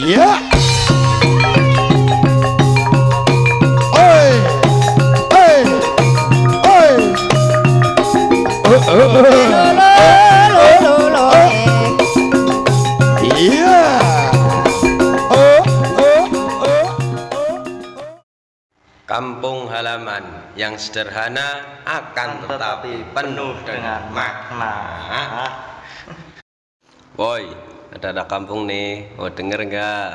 Iya. Oi. Oi. Oi. Oh, oh, oh. Iya. Oh, oh, oh. Kampung halaman yang sederhana akan tetapi penuh dengan makna. Woi, ada anak kampung nih, mau denger nggak?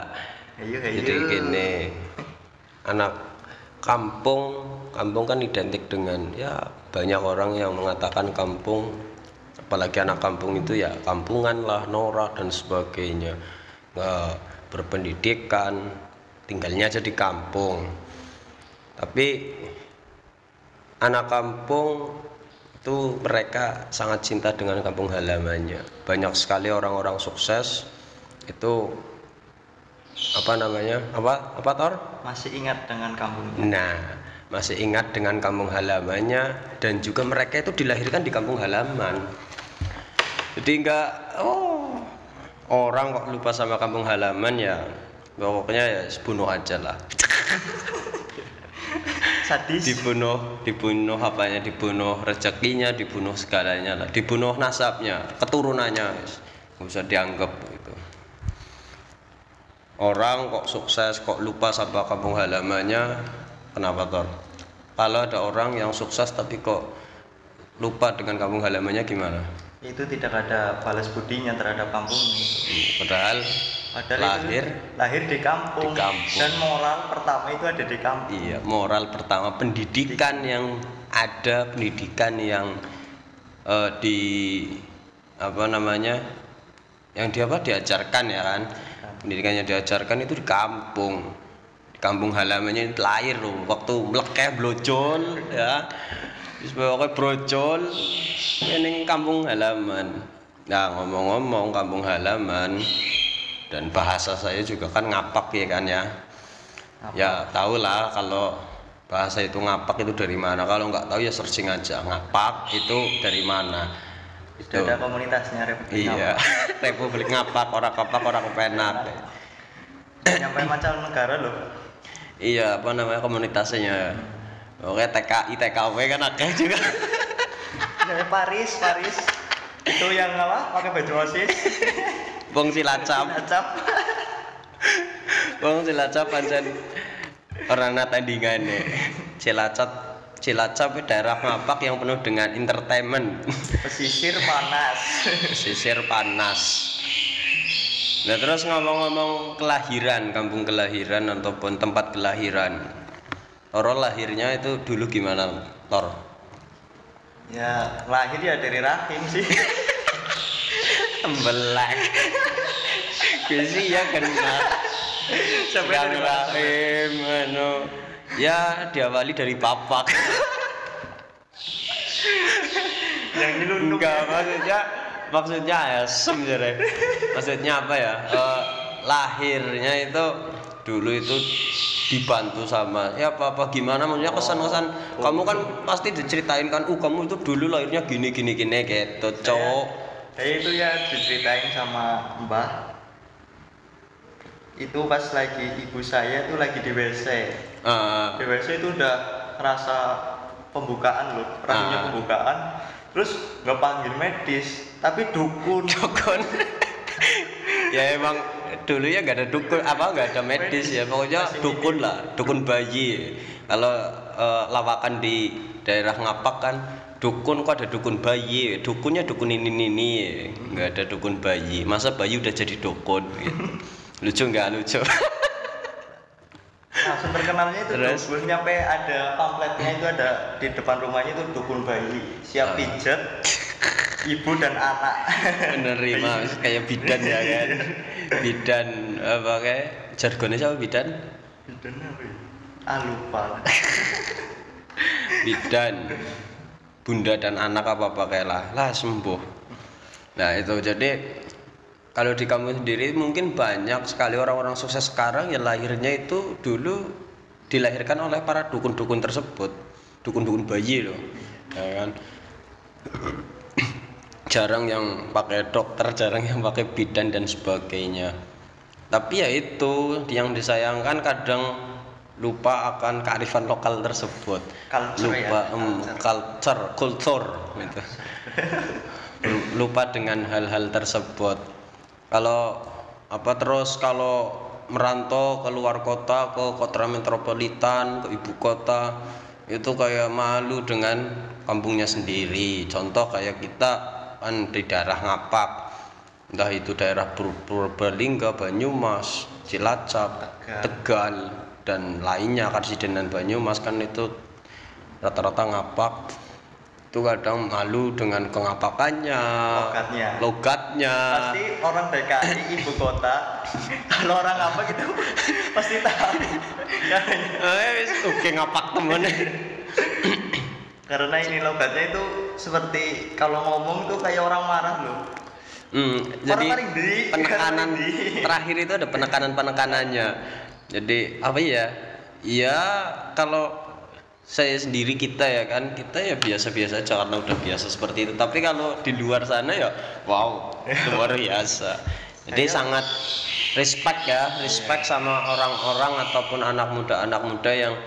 Ayo, Jadi gini, anak kampung, kampung kan identik dengan ya banyak orang yang mengatakan kampung, apalagi anak kampung itu ya kampungan lah, norak dan sebagainya, nggak berpendidikan, tinggalnya aja di kampung. Tapi anak kampung itu mereka sangat cinta dengan kampung halamannya. Banyak sekali orang-orang sukses itu apa namanya? Apa apa Tor? Masih ingat dengan kampungnya. Nah, masih ingat dengan kampung halamannya dan juga mereka itu dilahirkan di kampung halaman. Jadi enggak oh orang kok lupa sama kampung halaman ya pokoknya ya bunuh aja lah. Sadis. dibunuh dibunuh apanya? Dibunuh rezekinya dibunuh segalanya lah. Dibunuh nasabnya keturunannya nggak usah dianggap gitu. Orang kok sukses kok lupa sama kampung halamannya kenapa Tor? Kalau ada orang yang sukses tapi kok lupa dengan kampung halamannya gimana? Itu tidak ada balas budinya terhadap kampungnya. padahal Padahal lahir. itu lahir di kampung. di kampung. Dan moral pertama itu ada di kampung. Iya, moral pertama pendidikan yang ada pendidikan yang eh, di apa namanya yang di apa diajarkan ya kan? Pendidikan yang diajarkan itu di kampung. Di kampung halamannya itu lahir loh. Waktu melekeh blojol ya. Terus pokoknya brojol ini kampung halaman. Nah ngomong-ngomong kampung halaman dan bahasa saya juga kan ngapak ya kan ya ya tau lah kalau bahasa itu ngapak itu dari mana kalau nggak tahu ya searching aja ngapak itu dari mana Sudah ada komunitasnya Republik iya Republik ngapak orang kapak orang kepenak Ngapak. Nyampe macam negara loh. iya apa namanya komunitasnya oke TKI TKW kan akeh juga Nyampe Paris, Paris. Itu yang apa? Pakai baju OSIS. Bong Cilacap Acap. Bong Cilacap pancen orang tandingan nih Cilacap Cilacap itu daerah ngapak yang penuh dengan entertainment Pesisir panas. Pesisir panas. Nah terus ngomong-ngomong kelahiran, kampung kelahiran ataupun tempat kelahiran. Toro lahirnya itu dulu gimana, Tor? Ya, lahir ya dari rahim sih. Tembelak. Kisi ya kena. Sampai rahim, anu. Ya diawali dari papak. yang nyelunduk. Enggak, maksudnya maksudnya asem jare. Maksudnya apa ya? Eh, lahirnya itu dulu itu dibantu sama ya apa apa gimana maksudnya kesan-kesan kamu kan pasti diceritain kan uh kamu itu dulu lahirnya gini gini gini gitu cowok Ya itu ya diceritain sama Mbah. Itu pas lagi ibu saya tuh lagi di WC. Eh, Di WC itu udah rasa pembukaan loh, rahimnya Ah. pembukaan. Terus nggak panggil medis, tapi dukun. dukun ya emang dulu ya nggak ada dukun apa nggak ada medis ya pokoknya Masih dukun lah dukun bayi kalau eh, lawakan di daerah ngapak kan dukun kok ada dukun bayi dukunnya dukun ini ini ini nggak ada dukun bayi masa bayi udah jadi dukun gitu. lucu nggak lucu Nah, sumber kenalnya itu Terus? dukun nyampe ada pamfletnya itu ada di depan rumahnya itu dukun bayi siap Ah. pijat ibu dan anak. menerima kayak bidan ya kan bidan apa kayak jargonnya siapa bidan Bidan apa ya? Ah lupa. bidan bunda dan anak apa apa kayak lah lah sembuh. Nah itu. Jadi kalau di kamu sendiri mungkin banyak sekali orang-orang sukses sekarang yang lahirnya itu dulu dilahirkan oleh para dukun-dukun tersebut. Dukun-dukun bayi loh ya kan? Jarang yang pakai dokter jarang yang pakai bidan dan sebagainya. Tapi ya itu yang disayangkan kadang lupa akan kearifan lokal tersebut. Culture ya, lupa em, culture. culture gitu. Lu- lupa dengan hal-hal tersebut. Kalau apa terus kalau merantau ke luar kota ke kota metropolitan ke ibu kota itu kayak malu dengan kampungnya sendiri. Contoh kayak kita kan di daerah ngapak. Entah itu daerah Pur- Purbalingga, Banyumas, Cilacap, Tegal. Tegal dan lainnya Karsidenan Banyumas kan itu rata-rata ngapak itu kadang malu dengan kengapakannya Logatnya. logatnya Pasti orang DKI ibu kota kalau orang apa gitu pasti tahu. Eh oke ngapak temen Karena ini logatnya itu seperti kalau ngomong tuh kayak orang marah loh. Hmm, jadi penekanan terakhir itu ada penekanan penekanannya. Jadi apa ya? Ya kalau saya sendiri kita ya kan kita ya biasa-biasa aja karena udah biasa seperti itu. Tapi kalau di luar sana ya wow luar biasa. Jadi Saya- sangat respect ya, respect sama orang-orang ataupun anak muda anak muda yang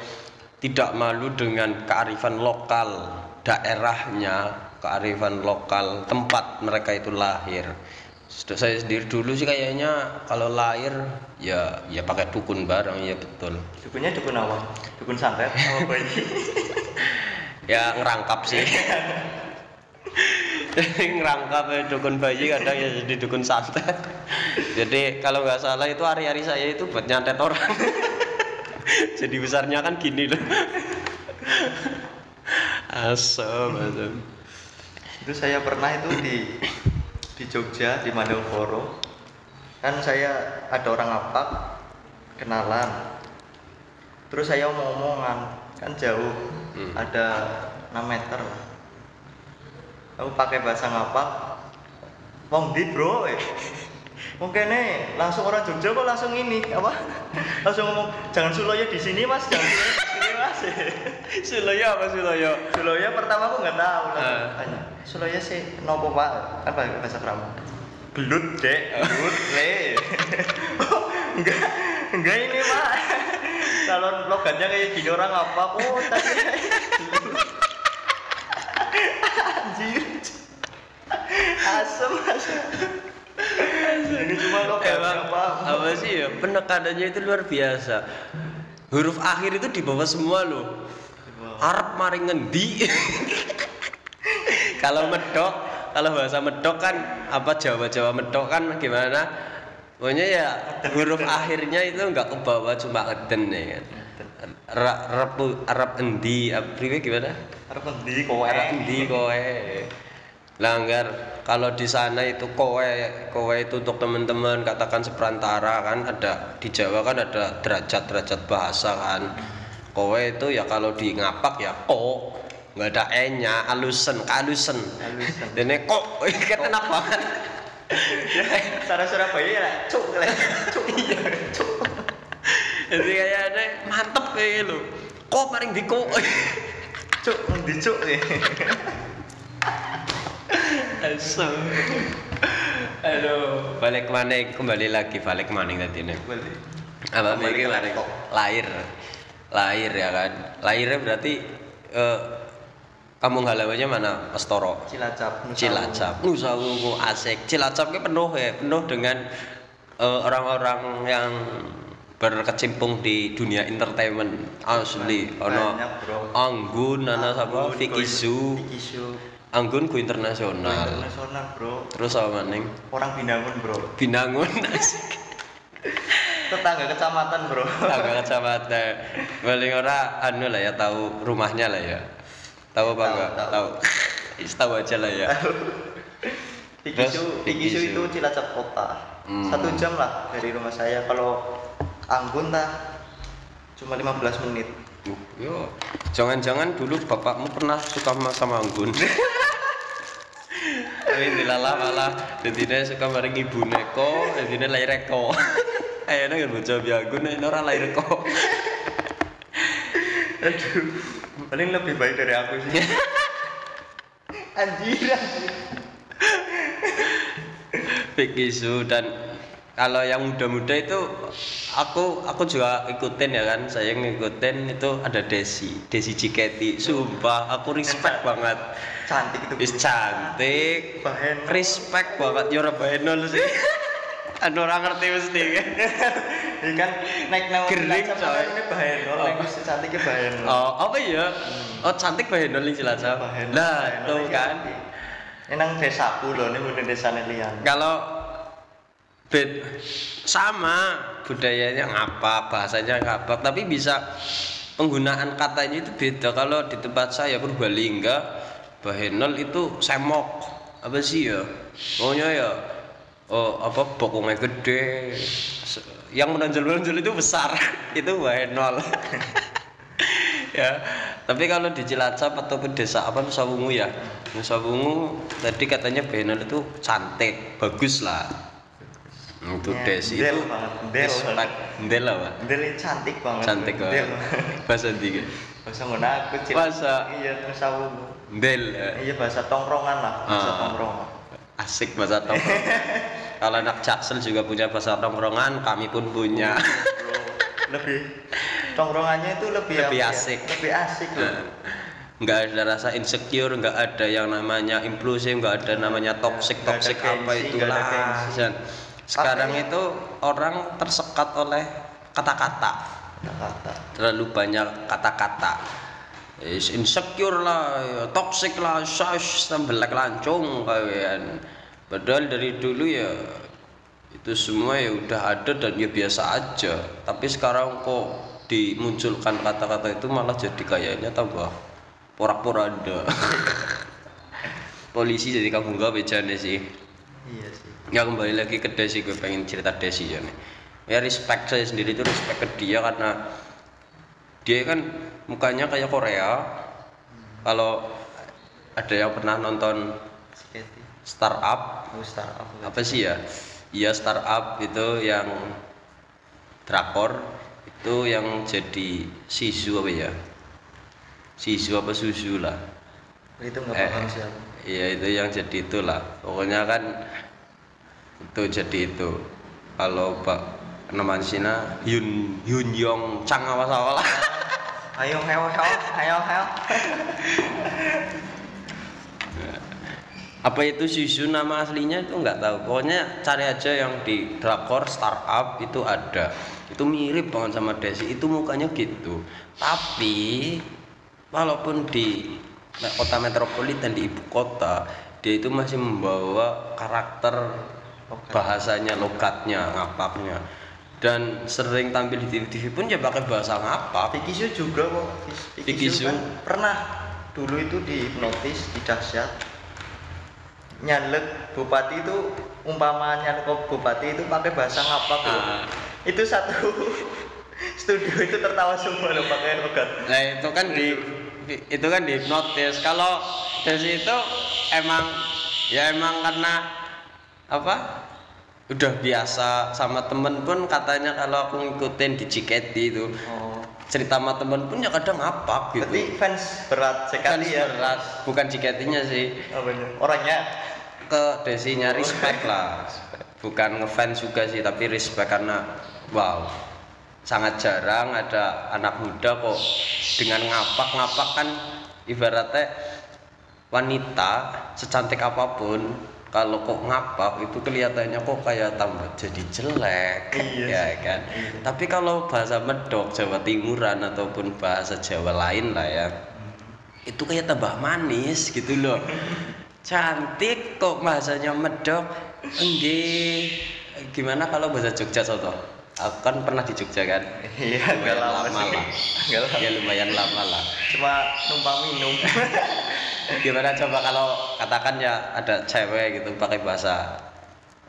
tidak malu dengan kearifan lokal daerahnya, kearifan lokal tempat mereka itu lahir. Sudah saya sendiri dulu sih kayaknya kalau lahir ya ya pakai dukun bareng ya betul. Dukunnya dukun apa? Dukun santet apa bayi? Ya ngerangkap sih. ngerangkap ya dukun bayi kadang ya jadi dukun santet. Jadi kalau nggak salah itu hari-hari saya itu buat nyantet orang. jadi besarnya kan gini loh. Asam, asam. itu saya pernah itu di di Jogja di Malioboro kan saya ada orang apak kenalan. Terus saya mau omongan kan jauh Hmm. ada 6 meter. Aku pakai bahasa ngapak wong di bro? Eh. mungkin nih langsung orang Jogja kok langsung ini apa? Langsung ngomong jangan suloyo di sini mas jangan suloyo apa Suloyo? Suloyo pertama aku nggak tahu langsung Ah. tanya. Suloyo sih nopo pak? Apa bahasa keramu gelut dek. Gelut le. Oh, enggak. Enggak ini pak. Kalau logatnya kayak gini orang apa oh tadi. Anjir. Asem asem. Ini cuma Emang apa apa sih ya? Penekanannya itu luar biasa. Huruf akhir itu di bawah semua loh. Arab maring ngendi. kalau medok, kalau bahasa medok kan apa Jawa-Jawa medok kan gimana? Pokoknya ya huruf akhirnya itu enggak ke bawah cuma eden ya kan. Ra- Arab Arab endi, apa gimana? harus ngendi kowe Arab endi kowe. Langgar kalau di sana itu kowe kowe itu untuk teman-teman katakan seperantara kan ada di Jawa kan ada derajat-derajat bahasa kan. Kowe itu ya kalau di ngapak ya ko nggak ada e-nya alusen kalusen. Alusen. Dene kok kan enak banget. cara Surabaya ya cuk cuk iya cuk Jadi kayak ada mantep kayak lo. Kok paling di kok. cuk ngendi cuk Asam. Aduh, balik mana kembali lagi balik mana tadi nih. Apa ini ke lahir, lahir, ya kan? Lahirnya berarti eh, kampung halamannya mana, Mas Toro? Cilacap Nusa Cilacap, Nusa Ungu asik. Cilacap penuh ya, penuh dengan eh, orang-orang yang berkecimpung di dunia entertainment asli. Ono. Anggun, ana sapa? Vicky Go- Anggun ku Go internasional. internasional bro Terus apa maning? orang Binangun bro Binangun tetangga kecamatan bro Agak kecamatan. Paling ora anu lah ya tahu rumahnya lah ya. Tahu apa enggak? tahu. Tahu. Aja lah ya. Zu Zu. itu Cilacap kota Hmm. satu jam lah dari rumah saya kalau Anggun tah cuma 15 menit Yo, jangan-jangan dulu bapakmu pernah suka sama- Anggun. Tapi dilalah malah dadine suka bareng ibu neko, dadine lahir eko. Ayo nang bocah biagun nek ora lahir eko. aduh paling lebih baik dari aku sih anjir anjir. Vicky Su dan kalau yang muda-muda itu aku aku juga ikutin ya kan saya ngikutin itu ada Desi Desi Ciketi sumpah aku respect banget cantik itu bro. cantik Bahen. respect banget ya ora bahenol sih anu orang ngerti mesti Ini kan naik nama Gering, coy. ini bahenol, Oh. cantiknya bahenol. oh apa ya oh cantik bahenol nih Cilacap nah ini kan. Ini nang desaku loh, ini bukan desa Nelian. kalau bed sama budayanya ngapa bahasanya ngapa. Tapi bisa penggunaan katanya itu beda. Kalau di tempat saya Purbalingga Bahenol itu semok. Apa sih ya? Pokoknya ya oh apa bokongnya gede. Yang menonjol-menonjol itu besar. Itu Bahenol. Ya. Tapi kalau di Cilacap ataupun desa apa Nusa Wungu ya? Nusa Wungu tadi katanya Bahenol itu cantik bagus lah untuk Ya, desi ndel itu banget, ndel. respect ndel apa ini cantik banget. cantik banget bahasa tiga Bahasa ngono aku Cil. Bahasa. Iya, terus aku. ndel ya. Iya bahasa tongkrongan lah, bahasa Ah. tongkrongan. asik bahasa tongkrong kalau anak jaksel juga punya bahasa tongkrongan kami pun punya Bro, lebih tongkrongannya itu lebih Lebih apa ya? asik. Lebih asik loh. Nah, nggak ada rasa insecure nggak ada yang namanya impulsif nggak ada namanya toxic toxic apa itulah sekarang itu orang tersekat oleh kata-kata Kata-kata. terlalu banyak kata-kata Is insecure lah, ya, toxic lah, shush, sembelak lancung kalian. Padahal dari dulu ya itu semua ya udah ada dan ya biasa aja. Tapi sekarang kok dimunculkan kata-kata itu malah jadi kayaknya tambah porak-poranda. Polisi jadi kamu gak bejane sih. Iya sih. Ya kembali lagi ke Desi, gue pengen cerita Desi ya nih. Ya respect saya sendiri itu respect ke dia karena dia kan mukanya kayak Korea. Kalau ada yang pernah nonton startup Oh, startup. apa sih ya? Iya startup itu yang drakor itu yang jadi sisu apa ya? Sisu apa susu lah. Itu nggak Eh, paham sih aku. Iya itu yang jadi itulah. Pokoknya kan itu jadi itu. Kalau Pak nama Cina Yun Yun Yong Chang apa salah. Ayo, ayo, ayo, ayo, ayo. Apa itu Susu nama aslinya itu nggak tahu. Pokoknya cari aja yang di drakor startup itu ada. Itu mirip banget sama Desi. Itu mukanya gitu. Tapi walaupun di kota metropolitan di ibu kota, dia itu masih membawa karakter. Bahasanya, logatnya, ngapaknya. Dan sering tampil di TV-TV pun ya pakai bahasa ngapak. Vicky juga kok. Vicky kan pernah dulu itu di hipnotis di dahsyat nyalek bupati itu umpama nyalek bupati itu pakai bahasa ngapak loh. Ah. Itu satu studio itu tertawa semua loh pakai logat. Nah itu kan di itu kan di hipnotis. Kalau Desi itu emang ya emang karena apa? Udah biasa sama temen pun katanya kalau aku ngikutin di Ciketi itu Oh. cerita sama temen pun ya kadang ngapak gitu. Berarti fans berat sekali ya. berat, bukan Ciketinya sih Apanya? Orangnya ke Desinya respect lah. Bukan ngefans juga sih tapi respect karena wow sangat jarang ada anak muda kok dengan ngapak ngapak kan ibaratnya wanita secantik apa pun kalau kok ngapak itu kelihatannya kok kayak tambah jadi jelek Iya ya kan? Iya. tapi kalau bahasa medok Jawa Timuran ataupun bahasa Jawa lain lah ya itu kayak tambah manis gitu loh. Cantik kok bahasanya medok. Enggih. Gimana kalau bahasa Jogja soto aku kan pernah di Jogja kan iya enggak lama lama sih. lah. Enggak lama. ya lumayan lama lah Cuma numpang minum. gimana coba kalau katakan ya ada cewek gitu pakai bahasa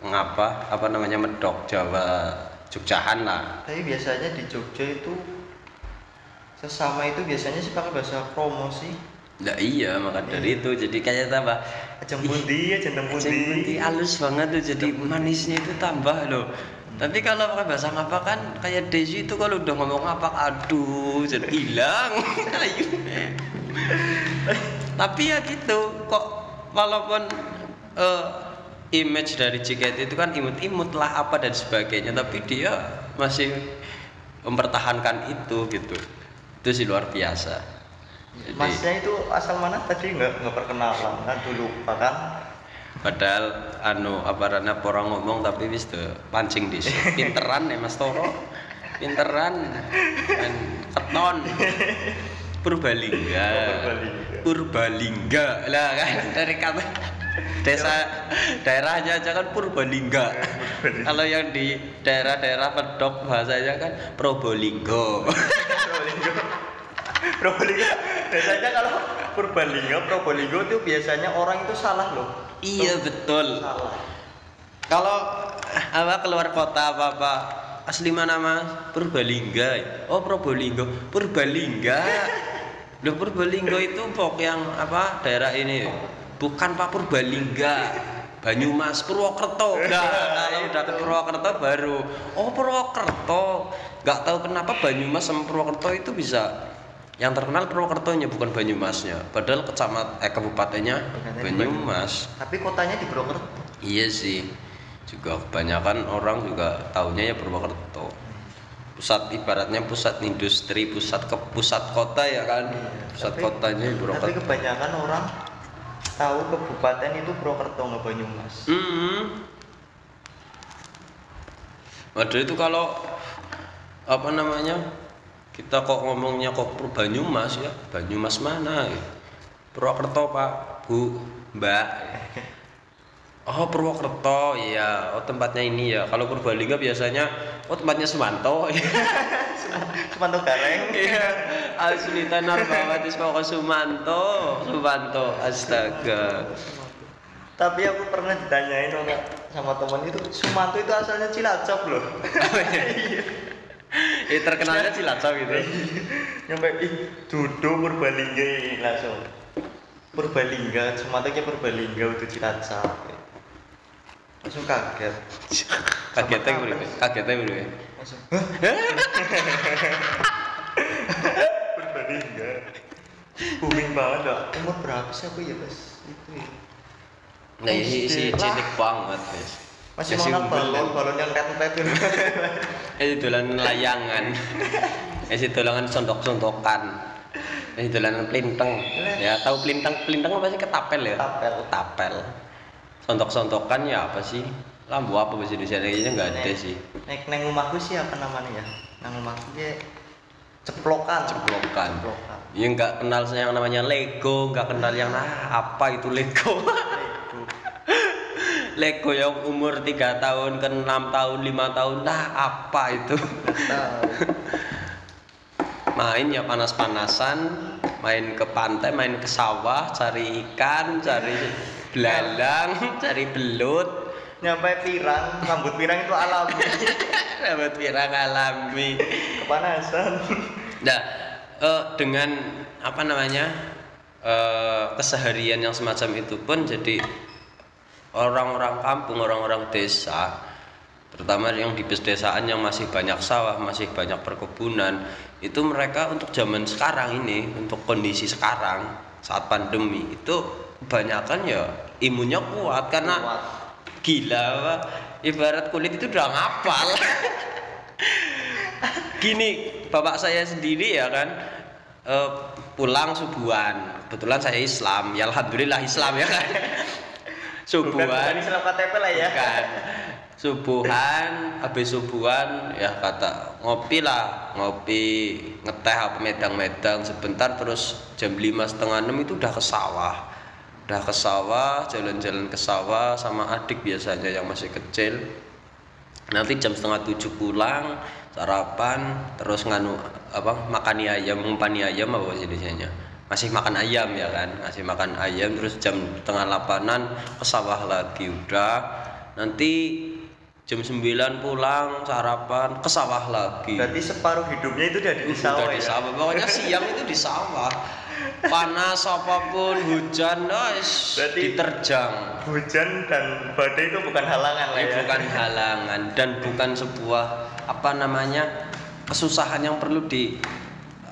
ngapa apa namanya medok Jawa Jogjahan lah Tapi biasanya di Jogja itu sesama itu biasanya sih pakai bahasa promo sih. Nah iya maka dari itu jadi kayak tambah Ajeng pundi, ajeng pundi. halus banget tuh jadi manisnya itu tambah loh. Tapi kalau pakai bahasa ngapa kan kayak Desi itu kalau udah ngomong apa aduh jadi hilang. Tapi ya gitu kok walaupun eh, image dari JKT itu kan imut-imut lah apa dan sebagainya tapi dia masih mempertahankan itu gitu. Itu sih luar biasa. Jadi, Masnya itu asal mana? Tadi nggak nggak perkenalan. Kan dulu bahkan padahal anu apa rana orang ngomong tapi wis tuh pancing di pinteran ya Mas Toro. Pinteran. Dan keton. Purbalingga. Purbalingga. Purbalingga. Lah kan dari kata desa daerahnya aja kan Purbalingga. Kalau yang di daerah-daerah pedok bahasanya kan Probolinggo. Probolinggo. Probolinggo. Biasanya kalau Purbalingga Probolinggo itu biasanya orang itu salah loh iya betul salah Kalau apa keluar kota apa apa asli mana mas? Purbalingga. Oh Probolinggo. Purbalingga. Loh Purbalinggo itu pok yang apa daerah ini? Bukan Pak Purbalingga. Banyumas, Purwokerto. Nah, kalau udah ke Purwokerto baru. Oh Purwokerto. Gak tahu kenapa Banyumas sama Purwokerto itu bisa yang terkenal Purwokertonya bukan Banyumasnya. Padahal kecamat eh kabupatennya Banyumas. tapi kotanya di Purwokerto Iya sih. Juga kebanyakan orang juga taunya ya Purwokerto. Pusat ibaratnya pusat industri, pusat ke pusat kota ya kan. Pusat Tapi- kotanya tapi Purwokerto. kebanyakan orang tahu kabupaten itu Purwokerto nggak Banyumas Hmm. Waduh itu kalau apa namanya kita kok ngomongnya kok Banyumas ya? Banyumas mana ya? Purwokerto Pak. Bu Mbak. Oh Purwokerto. Iya. Oh tempatnya ini ya. Kalau Purbalingga biasanya oh tempatnya Sumanto. Sumanto Gareng. Iya. Asunita Narbawati Pokok Sumanto. Sumanto. Astaga. Tapi aku pernah ditanyain sama, sama teman itu Sumanto itu asalnya Cilacap loh eh terkenalnya Cilacap gitu. Nyampe ih Dodo Purbalingga ini langsung Purbalingga Sumanto ke Purbalingga itu Cilacap. Langsung kaget. Kagetnya Sama bro kapan? kagetnya bro langsung Purbalingga. Booming banget dah umur berapa sih aku ya pas itu ya. Nah ini si Lah. cilik banget guys masih Masih makan balon balon yang red red itu ini dolan layangan. Ini dolangan sondok-sondokan. Ini dolan plinteng ya tahu plinteng plinteng apa sih? Ketapel ya? Ketapel. ketapel. Sondok-sondokan ya apa sih? Lambu apa bahasa Indonesia? Kayaknya nggak ada sih. Nek neng rumahku sih apa namanya ya? Nang rumahku dia ceplokan. ceplokan. Ceplokan. ya nggak kenal yang namanya Lego nggak kenal yang ah, apa itu Lego? Lego. Lego yang umur 3 tahun ke 6 tahun 5 tahun nah apa itu main ya panas-panasan main ke pantai main ke sawah cari ikan cari belalang cari belut Nyampe pirang, rambut pirang itu alami. dapat pirang alami Kepanasan. nah eh, dengan apa namanya eh, keseharian yang semacam itu pun jadi orang-orang kampung orang-orang desa terutama yang di pedesaan yang masih banyak sawah masih banyak perkebunan itu mereka untuk zaman sekarang ini untuk kondisi sekarang saat pandemi itu kebanyakan ya imunnya kuat karena Kuat. gila apa ibarat kulit itu udah ngapal. Gini bapak saya sendiri ya kan eh, pulang subuhan. Kebetulan saya Islam ya alhamdulillah Islam ya kan subuhan. Bukan Islam KTP lah ya. Bukan. subuhan habis subuhan ya kata ngopi lah. Ngopi ngeteh apa medang-medang. Sebentar terus jam lima setengah enam itu udah ke sawah. Udah ke sawah jalan-jalan ke sawah sama adik biasanya yang masih kecil. Nanti jam setengah tujuh pulang sarapan terus nganu apa makan ayam ngumpani ayam apa bahasa Indonesianya masih makan ayam ya kan? Masih makan ayam terus jam tengah lapanan ke sawah lagi udah. Nanti jam 9 pulang sarapan ke sawah lagi. Berarti separuh hidupnya itu udah di sawah udah di ya. sawah. Pokoknya siang itu di sawah. Panas apa pun hujan guys Berarti- diterjang. Hujan dan badai itu bukan halangan lah ya. bukan halangan dan bukan sebuah apa namanya kesusahan yang perlu di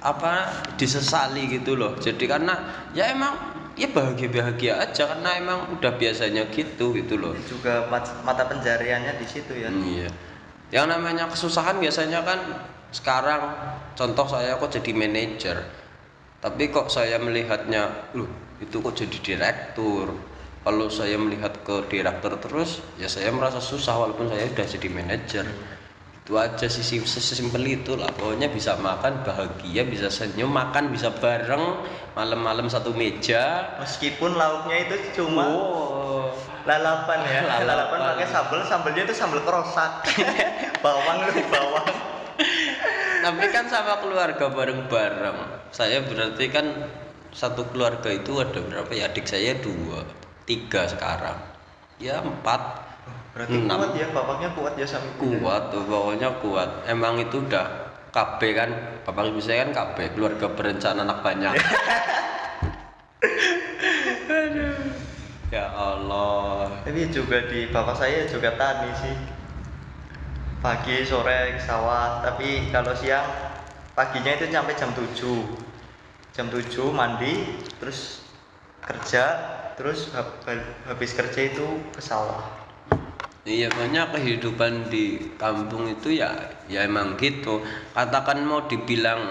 apa disesali gitu loh jadi karena ya emang ya bahagia bahagia aja karena emang udah biasanya gitu gitu loh juga mat- mata pencariannya di situ ya Iya. Yang namanya kesusahan biasanya kan sekarang contoh saya kok jadi manajer. Tapi kok saya melihatnya, loh itu kok jadi direktur. Kalau saya melihat ke direktur terus, ya saya merasa susah walaupun saya udah jadi manajer. Itu aja sih sim- sesimpel itu lah. Pokoknya bisa makan bahagia, bisa senyum, makan bisa bareng, malam-malam satu meja. meskipun lauknya itu cuma Oh. lalapan ya Lalapan. lalapan pakai sambal sambalnya itu sambal kerosak bawang lu bawang tapi kan sama keluarga bareng-bareng saya berarti kan satu keluarga itu ada berapa ya adik saya dua tiga sekarang ya empat berarti Enam. kuat ya bapaknya kuat ya sama ibunya. kuat tuh pokoknya kuat. Emang itu udah KB kan? Bapak ibu saya kan KB keluarga berencana anak banyak. Aduh. ya Allah. Tapi juga di bapak saya juga tani sih. Pagi sore ke sawah. Tapi kalau siang paginya itu sampai jam 7 jam 7 mandi terus kerja terus hab- habis kerja itu ke sawah Iya banyak kehidupan di kampung itu ya ya emang gitu. Katakan mau dibilang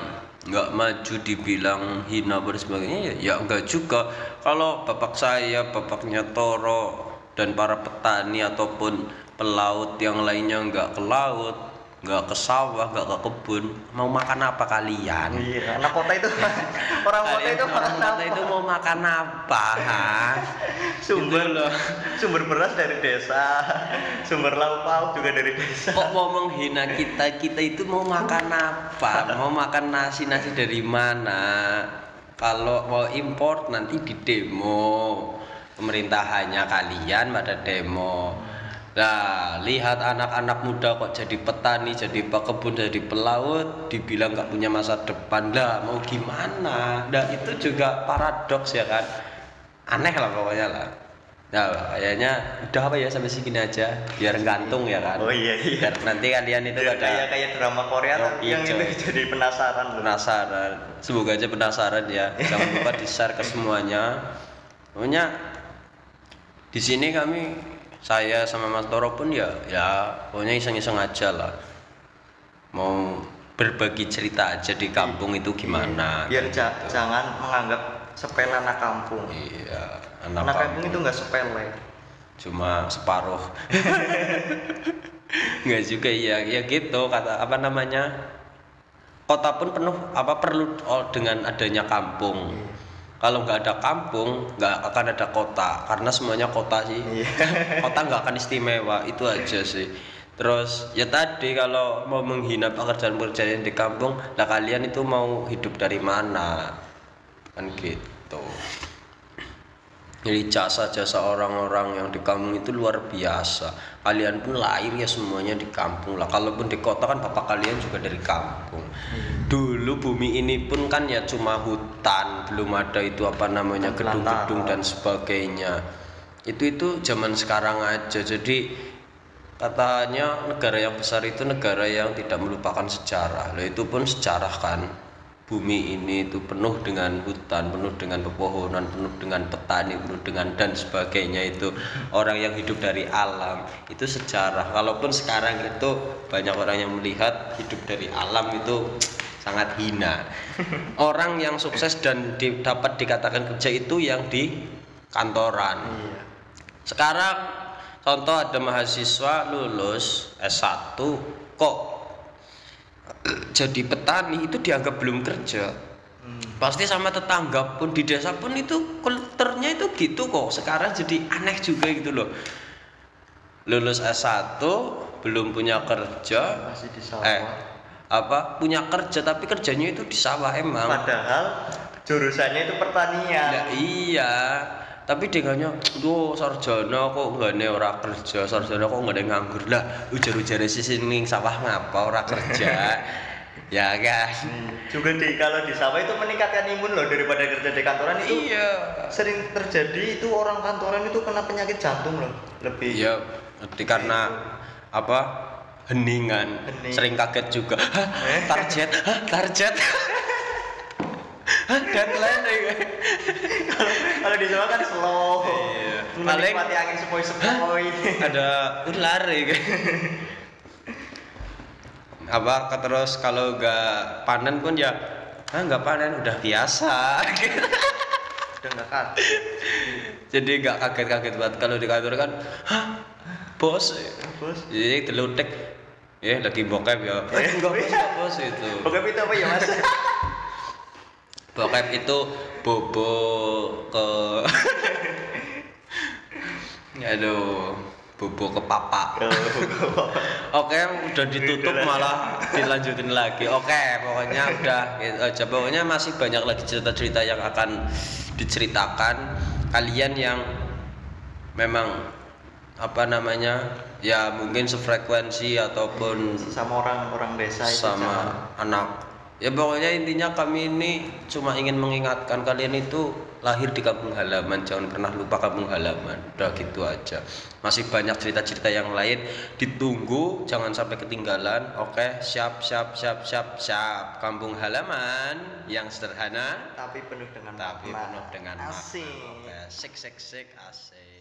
nggak maju, dibilang hina dan sebagainya ya, ya enggak juga. Kalau bapak saya, bapaknya Toro dan para petani ataupun pelaut yang lainnya nggak ke laut, nggak ke sawah, nggak ke kebun, mau makan apa kalian? iya anak kota itu orang kota itu orang makan kota apa? itu mau makan apa? ha? sumber Gitu loh. sumber beras dari desa sumber lauk pauk juga dari desa kok mau menghina kita kita itu mau makan apa mau makan nasi nasi dari mana kalau mau import nanti di demo pemerintahannya kalian pada demo Nah, lihat anak-anak muda kok jadi petani, jadi pekebun, jadi pelaut, dibilang nggak punya masa depan. Lah, mau gimana? Nah, itu juga paradoks ya kan? Aneh lah pokoknya lah. Nah, kayaknya udah apa ya sampai segini aja, biar gantung ya kan? oh iya iya Biar nanti kalian itu Biar ada kayak kayak drama Korea tapi Yoi, yang itu jadi penasaran loh penasaran. Semoga aja penasaran ya. Jangan lupa di-share ke semuanya. Pokoknya di sini kami saya sama Mas Toro pun ya ya pokoknya iseng-iseng aja lah. Mau berbagi cerita aja di kampung itu gimana. biar ja- gitu. jangan menganggap sepele anak kampung Iya, anak, anak kampung kampung itu nggak sepele cuma separuh. Enggak juga ya, ya gitu kata apa namanya? Kota pun penuh apa perlu oh, dengan adanya kampung. Kalau nggak ada kampung, nggak akan ada kota karena semuanya kota sih. Iya. kota nggak akan istimewa itu aja sih. Terus ya tadi kalau mau menghina pekerjaan-pekerjaan di kampung, lah kalian itu mau hidup dari mana? Kan gitu. Jadi jasa-jasa orang-orang yang di kampung itu luar biasa. Kalian pun lahir ya semuanya di kampung lah. Kalaupun di kota kan bapak kalian juga dari kampung. Dulu bumi ini pun kan ya cuma hutan, belum ada itu apa namanya gedung-gedung dan sebagainya. Itu itu zaman sekarang aja. Jadi katanya negara yang besar itu negara yang tidak melupakan sejarah. Lah itu pun sejarah kan. Bumi ini itu penuh dengan hutan, penuh dengan pepohonan, penuh dengan petani, penuh dengan dan sebagainya itu orang yang hidup dari alam itu sejarah. Kalaupun sekarang itu banyak orang yang melihat hidup dari alam itu sangat hina. Orang yang sukses dan di- dapat dikatakan kerja itu yang di kantoran. Sekarang contoh ada mahasiswa lulus S1 kok jadi petani itu dianggap belum kerja. Hmm. Pasti sama tetangga pun di desa pun itu kulturnya itu gitu kok. Sekarang jadi aneh juga gitu loh. Lulus S1 belum punya kerja masih di sawah eh apa punya kerja tapi kerjanya itu di sawah emang. padahal jurusannya itu pertanian Ya, iya. Tapi dengannya, duh sarjana kok nggak nih ora kerja, sarjana kok nggak ada nganggur lah. Ujar-ujar si sini sawah ngapa ora kerja, ya kan? Hmm, juga di kalau di sawah itu meningkatkan imun loh daripada kerja di kantoran itu Iya. sering terjadi itu orang kantoran itu kena penyakit jantung loh lebih Iya, karena apa? Heningan, Hening. sering kaget juga. Hah, target, hah, target. deadline. Kalau di Jawa kan slow. Iya. Paling- Menikmati angin sepoi-sepoi. ada ular ya apa terus kalau nggak panen pun ya ah nggak panen udah biasa Udah enggak kan. jadi nggak kaget-kaget banget kalau di kantor kan hah bos Bos. jadi delutek ya lagi bokep ya eh, enggak bos enggak bos itu Bokep itu apa ya, Mas? Bokep itu bobo ke aduh bobo ke papa Oke, udah ditutup malah dilanjutin lagi. Oke, pokoknya udah gitu aja. Pokoknya masih banyak lagi cerita-cerita yang akan diceritakan. Kalian yang memang apa namanya ya mungkin sefrekuensi ataupun sama orang-orang desa itu sama anak ya pokoknya intinya kami ini cuma ingin mengingatkan kalian itu lahir di kampung halaman jangan pernah lupa kampung halaman. Udah gitu aja. Masih banyak cerita-cerita yang lain. Ditunggu jangan sampai ketinggalan. Oke siap siap siap siap siap. Kampung halaman yang sederhana tapi penuh dengan tapi makna. penuh dengan makna. Asik. Oke, sik sik sik asik